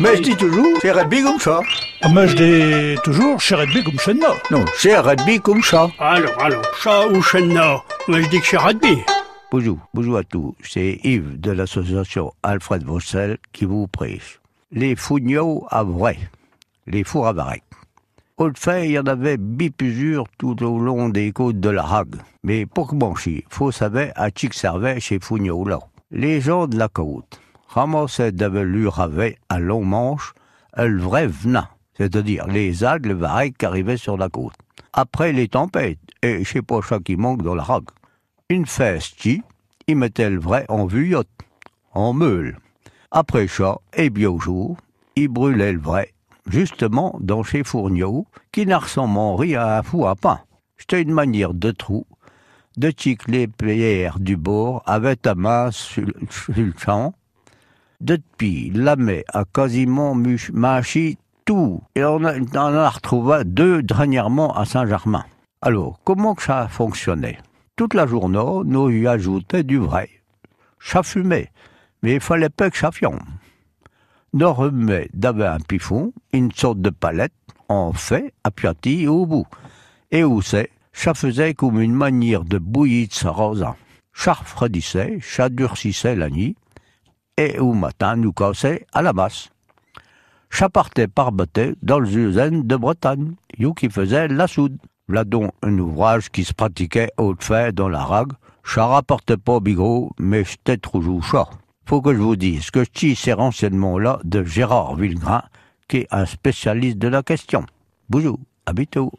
Mais je dis toujours, c'est rugby comme ça. Ah, Mais je dis toujours, chez Redby comme moi. Non, c'est rugby comme ça. Alors, alors, chat ou chenna Moi, je dis que c'est rugby. Bonjour, bonjour à tous. C'est Yves de l'association Alfred Vossel qui vous prêche. Les fougneaux à vrai, les fours à varech. Au fait, il y en avait bipusure tout au long des côtes de la Hague. Mais pour banchi, faut savoir à qui que servait chez Fougneaux là. Les gens de la côte ramassaient de velours avec à long manche le vrai venin, c'est-à-dire les algues, le varech qui arrivaient sur la côte. Après les tempêtes, et je sais pas ça qui manque dans la Hague, une fesse qui, ils mettaient le vrai en vuillotte, en meule. Après ça, et bien au jour, ils brûlaient le vrai, justement dans chez Fourneau, qui n'a ressemblé rien à un fou à pain. C'était une manière de trou, de tic les pierres du bord avec ta main sur le champ. Depuis, la met a quasiment mâché tout. Et on, a- en a retrouvé deux dernièrement à Saint-Germain. Alors, comment que ça fonctionnait Toute la journée, nous y ajoutait du vrai. Ça fumait, mais il fallait pas que ça fiombe. Nous remet d'avoir un pifon, une sorte de palette, en fait, aplatie au bout. Et où c'est, ça faisait comme une manière de bouillir de sa rosa. Ça refroidissait, ça durcissait la nuit, et au matin nous cassait à la masse. Ça partait par bateau dans les usines de Bretagne, you qui faisait la soude. Là donc un ouvrage qui se pratiquait au fait dans la rague. Ça rapportait pas bigot, mais j'étais toujours chat. Faut que je vous dise que je tisse ces renseignements-là de Gérard Villegrain, qui est un spécialiste de la question. Bonjour, à bientôt.